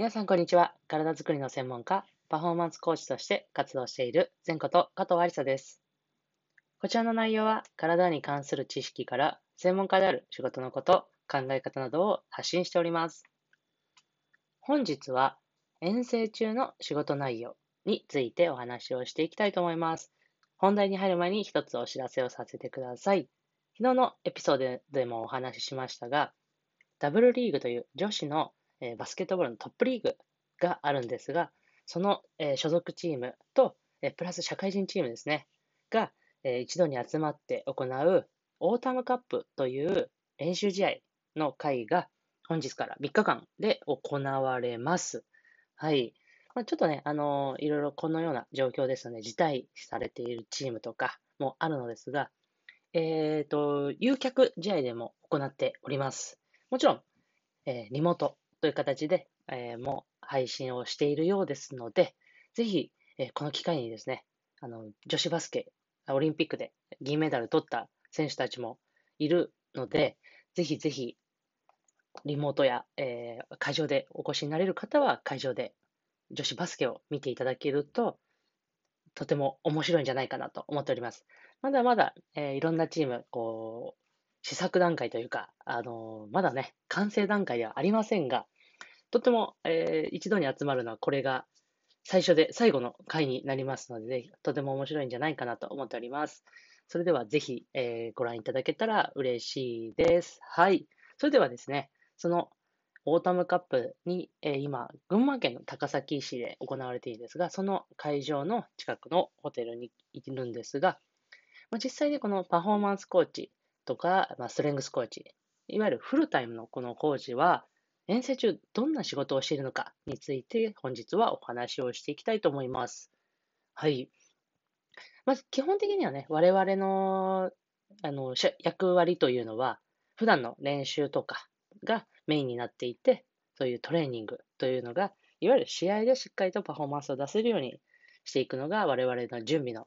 皆さん、こんにちは。体づくりの専門家、パフォーマンスコーチとして活動している前こと加藤ありさです。こちらの内容は、体に関する知識から専門家である仕事のこと、考え方などを発信しております。本日は、遠征中の仕事内容についてお話をしていきたいと思います。本題に入る前に一つお知らせをさせてください。昨日のエピソードでもお話ししましたが、Wリーグという女子のえバスケットボールのトップリーグがあるんですが、その、え所属チームと、えプラス社会人チームですね、が、え一度に集まって行うオータムカップという練習試合の会が本日から3日間で行われます。はい。まあ、ちょっとね、あのー、いろいろこのような状況ですので、辞退されているチームとかもあるのですが、えっ、ー、と、誘客試合でも行っております。もちろん、えー、リモートという形で、えー、もう配信をしているようですので、ぜひ、えー、この機会にですね、あの、女子バスケ、オリンピックで銀メダル取った選手たちもいるので、ぜひぜひ、リモートや、えー、会場でお越しになれる方は会場で女子バスケを見ていただけると、とても面白いんじゃないかなと思っております。まだまだ、えー、いろんなチーム、こう、試作段階というか、あの、まだね、完成段階ではありませんが、とっても、えー、一度に集まるのはこれが最初で最後の回になりますので、とても面白いんじゃないかなと思っております。それではぜひ、えー、ご覧いただけたら嬉しいです。はい。それではですね、そのオータムカップに、えー、今、群馬県の高崎市で行われているんですが、その会場の近くのホテルにいるんですが、まあ、実際にこのパフォーマンスコーチとか、まあ、ストレングスコーチ、いわゆるフルタイムのこのコーチは、遠征中どんな仕事をしているのかについて本日はお話をしていきたいと思います。はい。まず基本的にはね、我々のあの役割というのは、普段の練習とかがメインになっていて、そういうトレーニングというのが、いわゆる試合でしっかりとパフォーマンスを出せるようにしていくのが我々の準備の、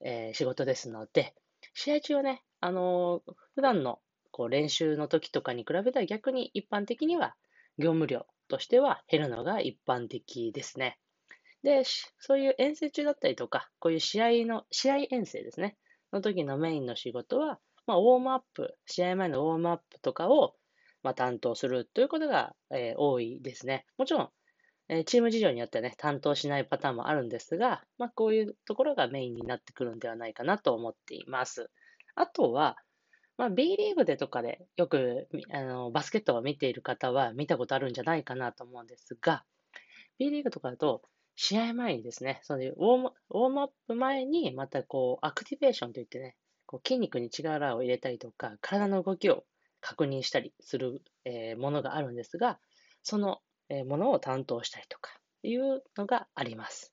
えー、仕事ですので、試合中はね、あのー、普段のこう練習の時とかに比べたら逆に一般的には業務量としては減るのが一般的ですね。で、そういう遠征中だったりとか、こういう試合の、試合遠征ですね。の時のメインの仕事は、まあ、ウォームアップ、試合前のウォームアップとかを、まあ、担当するということが、えー、多いですね。もちろん、えー、チーム事情によってね、担当しないパターンもあるんですが、まあ、こういうところがメインになってくるんではないかなと思っています。あとは、まあ、B リーグでとかでよくあのバスケットを見ている方は見たことあるんじゃないかなと思うんですが、B リーグとかだと、試合前にですね、そういうウォームウォームアップ前に、またこう、アクティベーションといってね、こう筋肉に力を入れたりとか、体の動きを確認したりする、えー、ものがあるんですが、その、えー、ものを担当したりとかいうのがあります。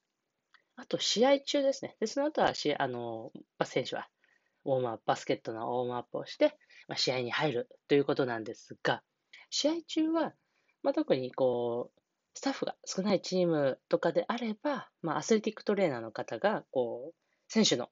あと、試合中ですね。で、その後はあの、選手はウォームアップ、バスケットのウォームアップをして、まあ、試合に入るということなんですが、試合中は、まあ、特にこう、スタッフが少ないチームとかであれば、まあ、アスレティックトレーナーの方が、こう、選手の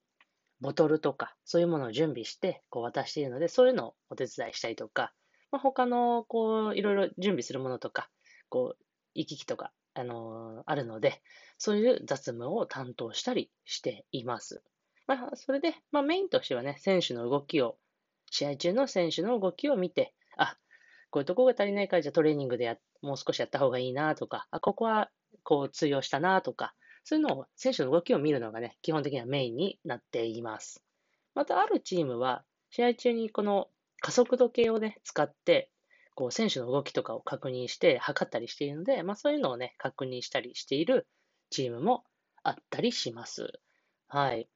ボトルとか、そういうものを準備して、こう渡しているので、そういうのをお手伝いしたりとか、まあ、他の、こう、いろいろ準備するものとか、こう、行き来とか、あのー、あるので、そういう雑務を担当したりしています。まあ、それで、まあ、メインとしてはね、選手の動きを、試合中の選手の動きを見て、あ、こういうとこが足りないから、じゃあトレーニングでや、もう少しやった方がいいなとか、あ、ここはこう通用したなとか、そういうのを、選手の動きを見るのがね、基本的にはメインになっています。また、あるチームは、試合中にこの加速度計をね、使って、こう、選手の動きとかを確認して、測ったりしているので、まあ、そういうのをね、確認したりしているチームもあったりします。はい。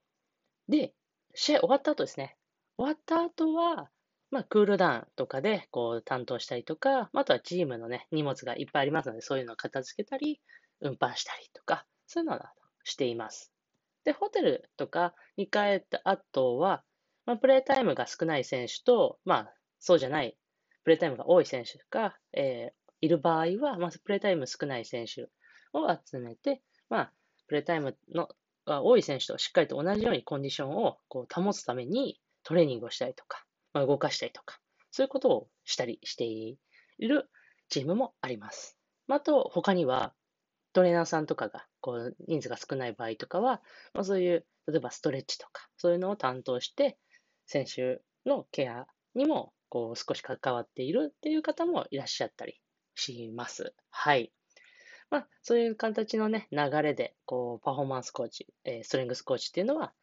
で、試合終わった後ですね。終わった後は、まあ、クールダウンとかで、こう、担当したりとか、あとはチームのね、荷物がいっぱいありますので、そういうのを片付けたり、運搬したりとか、そういうのをしています。で、ホテルとかに帰った後は、まあ、プレータイムが少ない選手と、まあ、そうじゃない、プレータイムが多い選手が、えー、いる場合は、まずプレータイム少ない選手を集めて、まあ、プレータイムのが多い選手としっかりと同じようにコンディションをこう保つためにトレーニングをしたりとか、まあ、動かしたりとか、そういうことをしたりしているチームもあります。まあ、あと、他には、トレーナーさんとかが、こう、人数が少ない場合とかは、まあ、そういう、例えばストレッチとか、そういうのを担当して、選手のケアにも、こう、少し関わっているっていう方もいらっしゃったりします。はい。まあ、そういう形のね、流れで、こう、パフォーマンスコーチ、えー、ストレングスコーチっていうのは、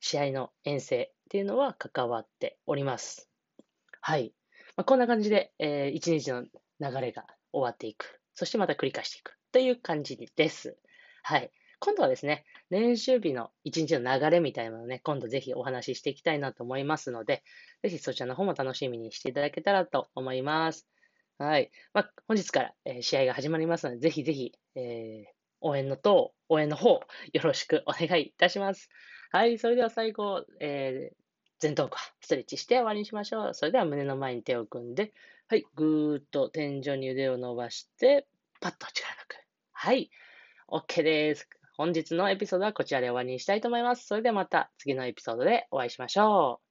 試合の遠征っていうのは関わっております。はい。まあ、こんな感じで、えー、一日の流れが終わっていく。そしてまた繰り返していく。という感じです。はい。今度はですね、練習日の一日の流れみたいなのをね、今度ぜひお話ししていきたいなと思いますので、ぜひそちらの方も楽しみにしていただけたらと思います。はい。まあ、本日から、えー、試合が始まりますので、ぜひぜひ、えー、応援の等、応援の方、よろしくお願いいたします。はい。それでは最後、えー、前頭下、ストレッチして終わりにしましょう。それでは胸の前に手を組んで、はい。ぐーっと天井に腕を伸ばして、パッと力抜く。はい。OK です。本日のエピソードはこちらで終わりにしたいと思います。それではまた次のエピソードでお会いしましょう。